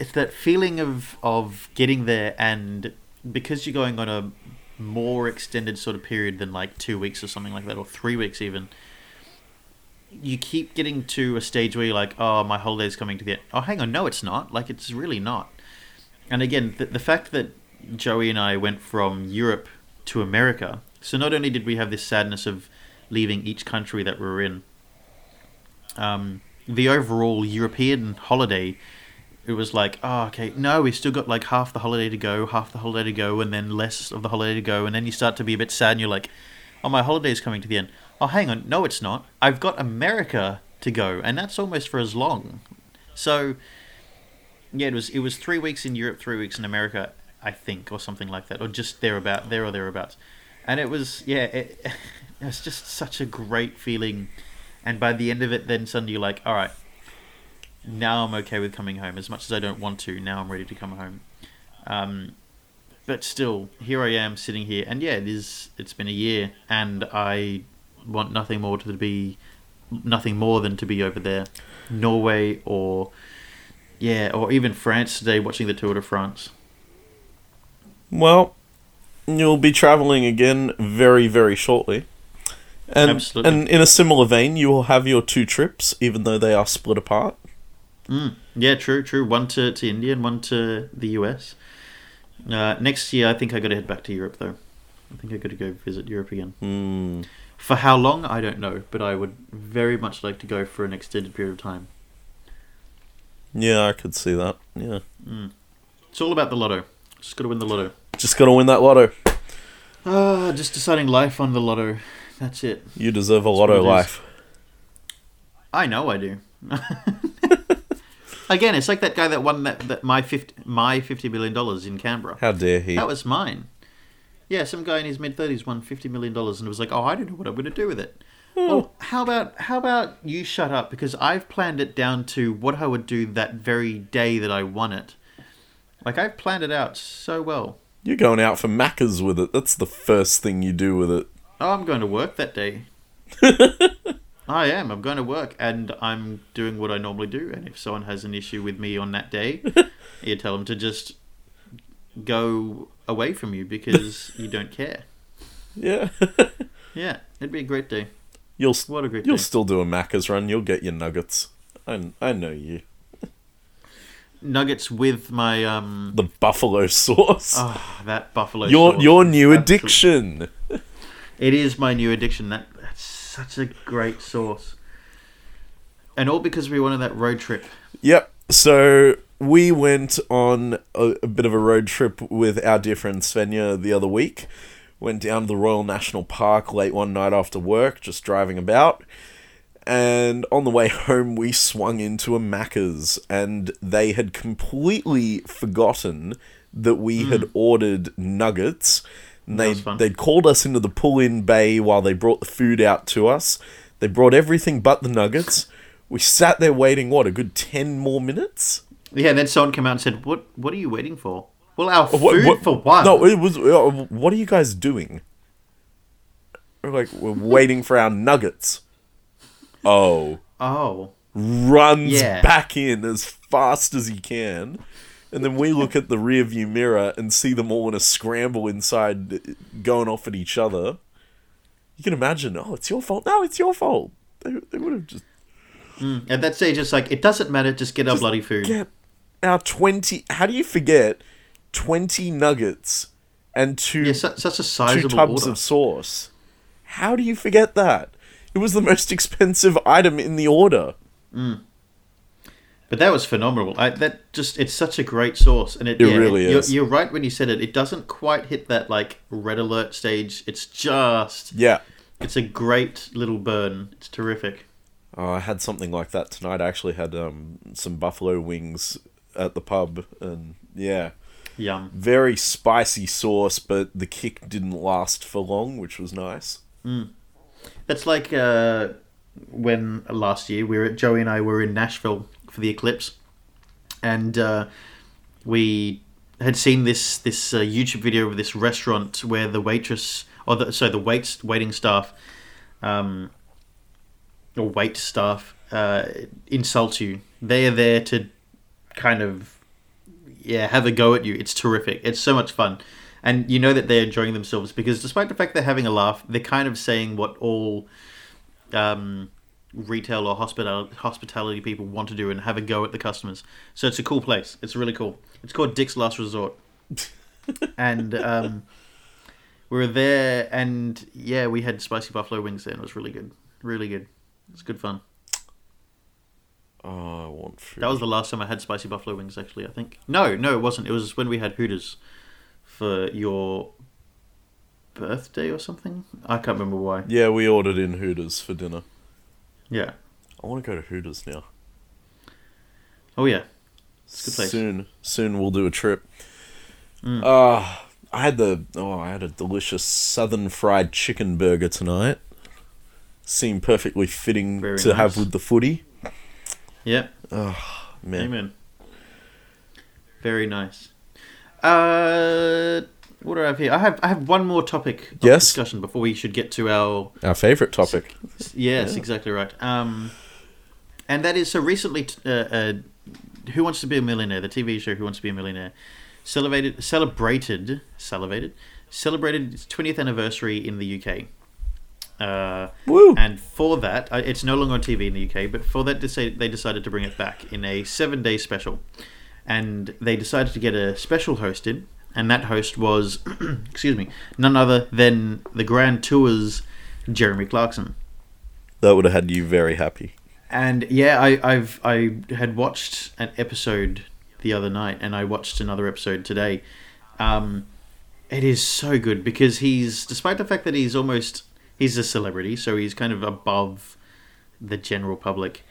it's that feeling of of getting there, and because you're going on a more extended sort of period than like two weeks or something like that, or three weeks even. You keep getting to a stage where you're like, "Oh, my holiday's coming to the end." Oh, hang on, no, it's not. Like, it's really not. And again, the, the fact that Joey and I went from Europe to America, so not only did we have this sadness of leaving each country that we were in, um, the overall European holiday, it was like, oh, okay, no, we've still got like half the holiday to go, half the holiday to go, and then less of the holiday to go, and then you start to be a bit sad, and you're like, oh, my holiday's coming to the end. Oh, hang on, no, it's not. I've got America to go, and that's almost for as long. So, yeah, it was it was three weeks in Europe, three weeks in America, I think, or something like that, or just thereabout, there or thereabouts. And it was, yeah, it, it was just such a great feeling. And by the end of it, then suddenly you're like, all right, now I'm okay with coming home. As much as I don't want to, now I'm ready to come home. Um, but still, here I am sitting here, and yeah, it is. It's been a year, and I want nothing more to be, nothing more than to be over there, Norway or, yeah, or even France today, watching the Tour de France. Well, you'll be traveling again very, very shortly. And, Absolutely. and in a similar vein, you will have your two trips, even though they are split apart. Mm. Yeah, true, true. One to, to India and one to the US. Uh, next year, I think I got to head back to Europe though. I think I got to go visit Europe again. Hmm. For how long, I don't know, but I would very much like to go for an extended period of time. Yeah, I could see that. Yeah. It's all about the lotto. Just got to win the lotto. Just gotta win that lotto. Ah, just deciding life on the lotto. That's it. You deserve a what lotto life. I know I do. Again, it's like that guy that won that, that my fifty my fifty million dollars in Canberra. How dare he? That was mine. Yeah, some guy in his mid thirties won fifty million dollars and was like, "Oh, I don't know what I'm going to do with it." Hmm. Well, how about how about you shut up because I've planned it down to what I would do that very day that I won it. Like I've planned it out so well. You're going out for Macca's with it. That's the first thing you do with it. Oh, I'm going to work that day. I am. I'm going to work, and I'm doing what I normally do. And if someone has an issue with me on that day, you tell them to just go away from you because you don't care. Yeah. Yeah, it'd be a great day. you'll What a great you'll day. still do a Macca's run. You'll get your nuggets. I I know you. Nuggets with my um, The buffalo sauce. oh, that buffalo. your sauce your new addiction. It is my new addiction. That such a great source. and all because we wanted that road trip. Yep. So we went on a, a bit of a road trip with our dear friend Svenja the other week. Went down to the Royal National Park late one night after work, just driving about. And on the way home, we swung into a Macca's, and they had completely forgotten that we had mm. ordered nuggets. And they they'd called us into the pull-in bay while they brought the food out to us. They brought everything but the nuggets. We sat there waiting what a good ten more minutes. Yeah, and then someone came out and said, "What? What are you waiting for?" Well, our food What- what- for one. No, it was. Uh, what are you guys doing? We're like we're waiting for our nuggets. Oh, oh, runs Yeah. back in as fast as he can, and then we look at the rear view mirror and see them all in a scramble inside, going off at each other. You can imagine. Oh, it's your fault. No, it's your fault. They, they would have just mm, at that stage, it's like it doesn't matter. Just get our bloody food. get our twenty. How do you forget twenty nuggets and two yeah, su- such a two sizable tubs order. of sauce? How do you forget that? It was the most expensive item in the order. Mm. But that was phenomenal. I, that just it's such a great sauce, and it, It yeah, really you're, is. You're right when you said it. It doesn't quite hit that like red alert stage. It's just Yeah. it's a great little burn. It's terrific. Oh, I had something like that tonight. I actually had um, some buffalo wings at the pub, and yeah, Yum. very spicy sauce, but the kick didn't last for long, which was nice. That's like uh, when last year we were Joey and I were in Nashville for the eclipse, and uh, we had seen this this uh, YouTube video of this restaurant where the waitress or the, so the wait waiting staff, um, or wait staff uh, insult you. They are there to kind of yeah have a go at you. It's terrific. It's so much fun. And you know that they're enjoying themselves because, despite the fact they're having a laugh, they're kind of saying what all um, retail or hospital hospitality people want to do and have a go at the customers. So it's a cool place. It's really cool. It's called Dick's Last Resort, and um, we were there, and yeah, we had spicy buffalo wings there, and it was really good, really good. It was good fun. Oh, I want food. That was the last time I had spicy buffalo wings. Actually, I think no, no, it wasn't. It was when we had Hooters for your birthday or something. I can't remember why. yeah, we ordered in Hooters for dinner. Yeah. I want to go to Hooters now. Oh yeah. It's a good place. Soon, soon we'll do a trip. Mm. Uh, I had the oh, I had a delicious southern fried chicken burger tonight. Seemed perfectly fitting Very to have with the footy. Yeah. Oh, man, Amen. Very nice. Uh, what do I have here? I have I have one more topic of Yes. discussion before we should get to our our favorite topic. yes, Yeah. exactly right. Um, and that is so recently. t- Uh, uh, Who wants to be a millionaire? The TV show Who wants to be a millionaire celebrated celebrated celebrated celebrated its twentieth anniversary in the UK. Uh, Woo! and for that, uh, it's no longer on TV in the UK, but for that, they decided to bring it back in a seven day special. And they decided to get a special host in, and that host was, excuse me, none other than the Grand Tour's Jeremy Clarkson. That would have had you very happy. And yeah, I, I've I had watched an episode the other night, and I watched another episode today. Um, It is so good because he's, despite the fact that he's almost, he's a celebrity, so he's kind of above the general public.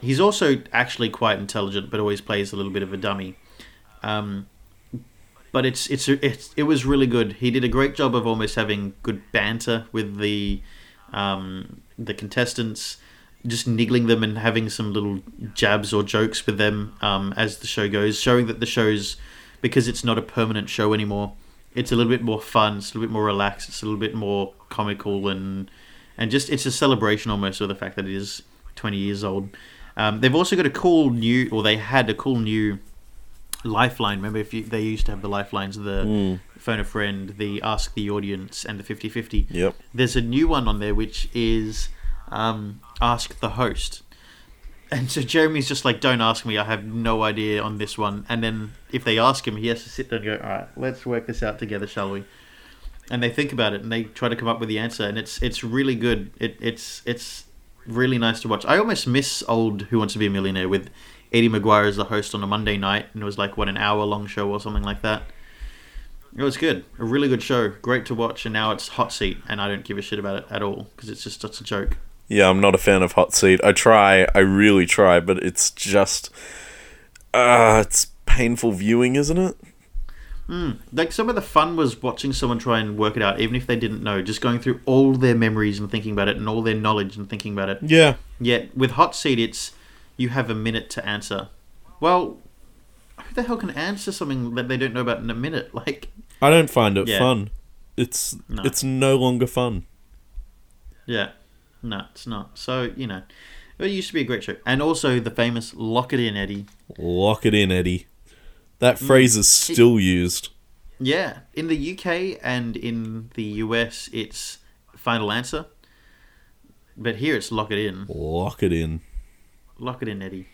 He's also actually quite intelligent, but always plays a little bit of a dummy. Um, but it's it's it's it was really good. He did a great job of almost having good banter with the um, the contestants, just niggling them and having some little jabs or jokes with them um, as the show goes, showing that the show's because it's not a permanent show anymore. It's a little bit more fun. It's a little bit more relaxed. It's a little bit more comical and and just it's a celebration almost of the fact that it is 20 years old. Um, they've also got a cool new, or they had a cool new lifeline. Remember, if you, they used to have the lifelines, the Mm. phone a friend, the ask the audience, and the 50-50. Yep. There's a new one on there which is um, ask the host. And so Jeremy's just like, don't ask me. I have no idea on this one. And then if they ask him, he has to sit there and go, all right, let's work this out together, shall we? And they think about it and they try to come up with the answer. And it's it's really good. It, it's it's really nice to watch. I almost miss old Who Wants to Be a Millionaire with Eddie McGuire as the host on a Monday night, and it was like what an hour long show or something like that. It was good, a really good show, great to watch. And now it's Hot Seat, and I don't give a shit about it at all because it's just such a joke. Yeah, I'm not a fan of Hot Seat. I try, I really try, but it's just, uh, it's painful viewing, isn't it? Mm. Like some of the fun was watching someone try and work it out, even if they didn't know, just going through all their memories and thinking about it, and all their knowledge and thinking about it. Yeah. Yet with Hot Seat, it's you have a minute to answer. Well, who the hell can answer something that they don't know about in a minute? Like, I don't find it Yeah. fun. It's No. it's no longer fun. yeah, no, it's not. So you know, it used to be a great show, and also the famous "Lock It In, Eddie." Lock it in, Eddie. That Mm. phrase is still used. Yeah, in the UK and in the US, it's final answer, but here it's "Lock It In." Lock it in. Lock it in, Eddie.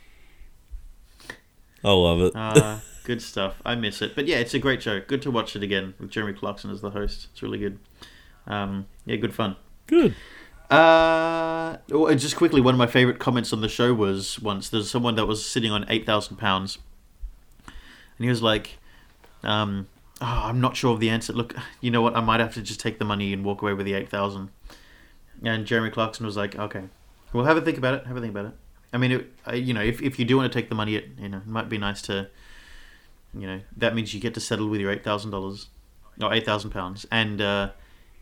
I love it. Uh, good stuff. I miss it, but yeah, it's a great show. Good to watch it again with Jeremy Clarkson as the host. It's really good. Um, yeah, good fun. Good. Uh, oh, just quickly, one of my favorite comments on the show was once there's someone that was sitting on eight thousand pounds, and he was like, um, oh, "I'm not sure of the answer. Look, you know what? I might have to just take the money and walk away with the eight thousand. And Jeremy Clarkson was like, "Okay, well, have a think about it. Have a think about it. I mean, it, uh, you know, if if you do want to take the money, it you know, it might be nice to, you know, that means you get to settle with your eight thousand dollars, or eight thousand pounds, and uh,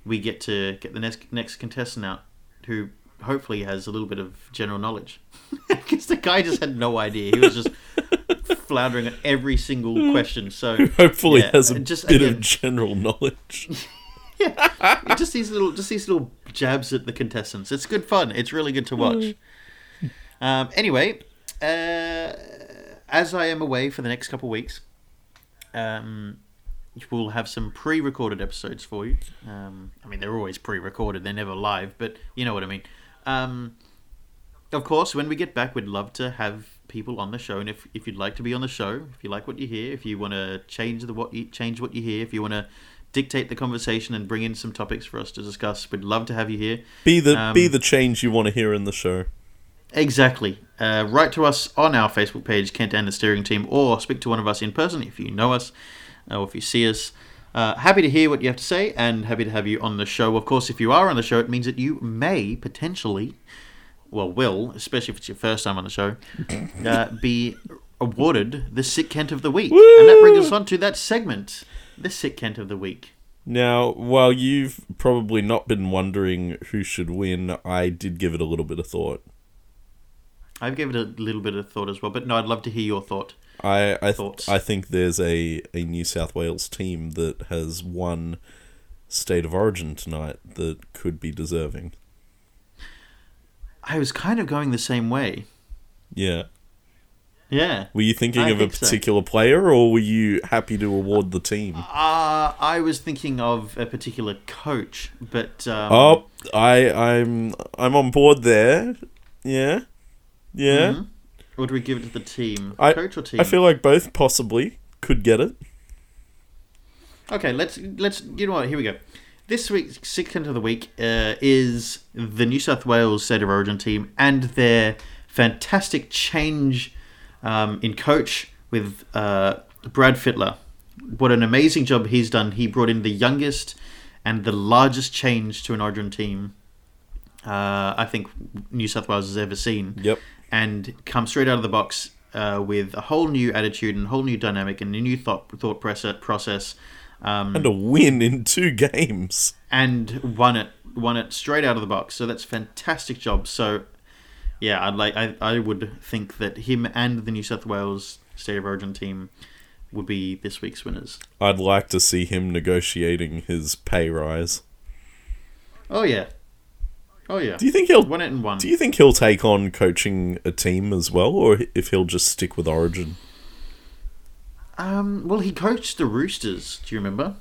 we get to get the next next contestant out who hopefully has a little bit of general knowledge. Because the guy just had no idea. He was just floundering at every single question. So Hopefully yeah, has a just bit again, of general knowledge. yeah, just these little just these little jabs at the contestants. It's good fun. It's really good to watch. Um, anyway, uh, as I am away for the next couple of weeks, um, we'll have some pre-recorded episodes for you. Um, I mean, they're always pre-recorded; they're never live, but you know what I mean. Um, of course, when we get back, we'd love to have people on the show, and if, if you'd like to be on the show, if you like what you hear, if you want to change the what you change what you hear, if you want to dictate the conversation and bring in some topics for us to discuss, we'd love to have you here. Be the Um, be the change you want to hear in the show. Exactly. Uh, write to us on our Facebook page, Kent and the Steering Team, or speak to one of us in person if you know us or if you see us. Uh, happy to hear what you have to say and happy to have you on the show. Of course, if you are on the show, it means that you may potentially, well, will, especially if it's your first time on the show, uh, be awarded the Sick Kent of the Week. And that brings us on to that segment, the Sick Kent of the Week. Now, while you've probably not been wondering who should win, I did give it a little bit of thought. I've given it a little bit of thought as well, but no, I'd love to hear your thought. I I, th-? I think there's a, a New South Wales team that has won State of Origin tonight that could be deserving. I was kind of going the same way. Yeah. Yeah. Were you thinking I of a think so. particular player, or were you happy to award the team? Uh, I was thinking of a particular coach, but um, Oh, I I'm I'm on board there. Yeah, yeah. mhm. Or do we give it to the team? I- coach or team? I feel like both possibly could get it. Okay, let's let's. You know what? Here we go. This week's Sick Kent of the Week uh, is the New South Wales State of Origin team and their fantastic change um, in coach with uh, Brad Fittler what an amazing job he's done. He brought in the youngest and the largest change to an Origin team uh, I think New South Wales has ever seen. Yep. And come straight out of the box uh, with a whole new attitude and a whole new dynamic and a new thought thought process. Um, and a win in two games. And won it, won it straight out of the box. So that's fantastic job. So, yeah, I'd like, I, I would think that him and the New South Wales State of Origin team would be this week's winners. I'd like to see him negotiating his pay rise. Oh yeah, Oh yeah. Do you think he'll win it in one? Do you think he'll take on coaching a team as well, or if he'll just stick with Origin? Um. Well, he coached the Roosters. Do you remember?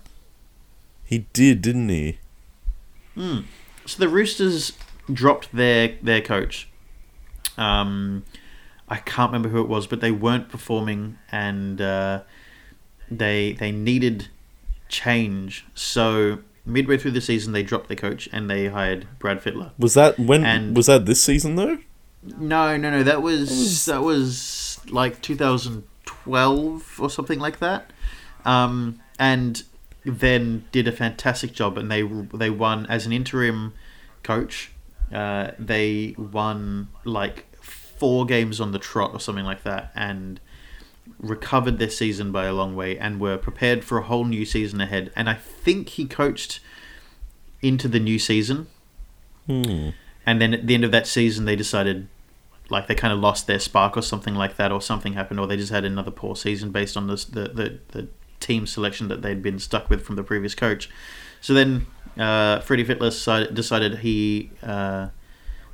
He did, didn't he? Hmm. So the Roosters dropped their their coach. Um, I can't remember who it was, but they weren't performing, and uh, they they needed change. So midway through the season, they dropped their coach and they hired Brad Fittler. Was that when? And was that this season though? No, no, no. That was that was like 2012 or something like that. Um, and then did a fantastic job, and they they won as an interim coach. Uh, they won like four games on the trot or something like that, and recovered their season by a long way and were prepared for a whole new season ahead. And I think he coached into the new season. Hmm. And then at the end of that season, they decided, like, they kind of lost their spark or something like that, or something happened, or they just had another poor season based on this, the, the, the team selection that they'd been stuck with from the previous coach. So then uh, Freddie Fittler decided he uh,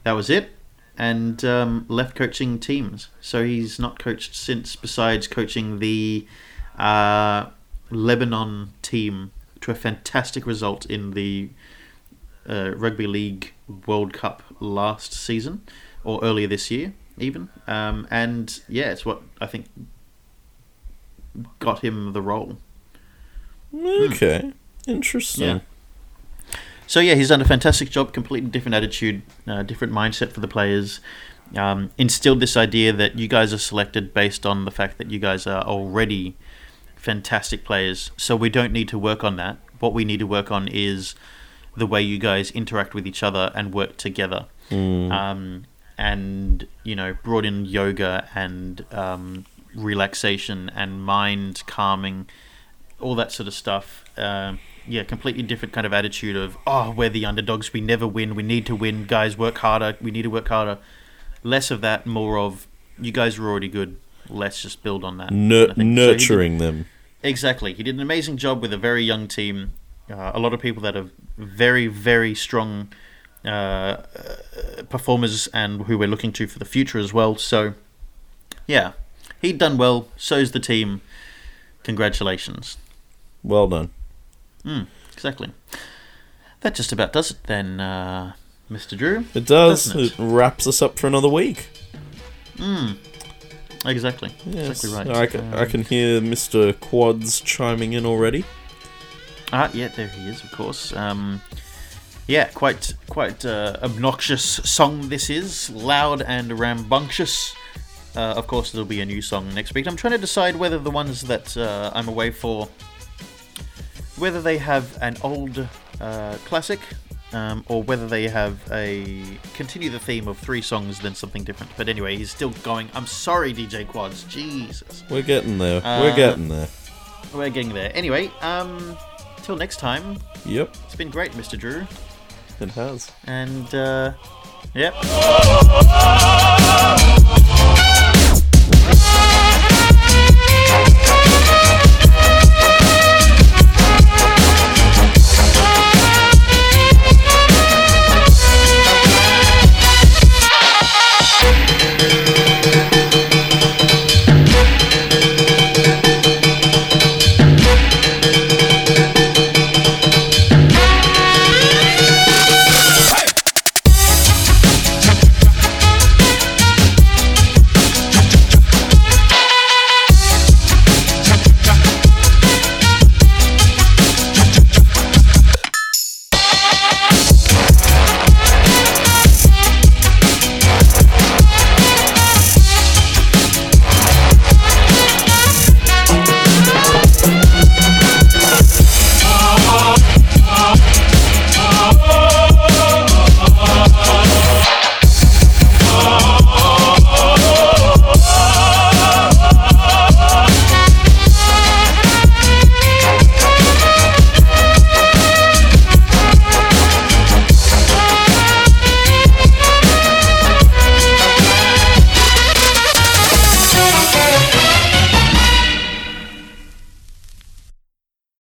that was it and um, left coaching teams. So he's not coached since, besides coaching the uh, Lebanon team to a fantastic result in the uh, Rugby League World Cup last season, or earlier this year, even. Um, and yeah, it's what I think got him the role. Okay, hmm. interesting. Yeah. So yeah, he's done a fantastic job. Completely different attitude, uh, different mindset for the players. Um, instilled this idea that you guys are selected based on the fact that you guys are already fantastic players. So we don't need to work on that. What we need to work on is the way you guys interact with each other and work together. Mm. Um, and you know, brought in yoga and um, relaxation and mind calming, all that sort of stuff. Uh, yeah, completely different kind of attitude of oh, we're the underdogs, we never win, we need to win, guys, work harder, we need to work harder. Less of that, more of you guys are already good. Let's just build on that. Nur- nurturing so did, them. Exactly. He did an amazing job with a very young team. Uh, a lot of people that are very, very strong uh, uh, performers and who we're looking to for the future as well. So, yeah, he'd done well. So's the team. Congratulations. Well done. Mm, exactly. That just about does it then, uh, Mr. Drew. It does. It? it? wraps us up for another week. Hmm. Exactly. Yes. Exactly right. I can, um, I can hear Mr. Quads chiming in already. Ah, yeah, there he is, of course. Um, yeah, quite quite uh, obnoxious song this is, loud and rambunctious. Uh, of course, there'll be a new song next week. I'm trying to decide whether the ones that uh, I'm away for whether they have an old uh, classic um, or whether they have a continue the theme of three songs then something different. But anyway, he's still going. I'm sorry, DJ Quads. Jesus. We're getting there. Uh, we're getting there. We're getting there. Anyway, um, till next time. Yep. It's been great, Mr. Drew. It has. And uh, yep.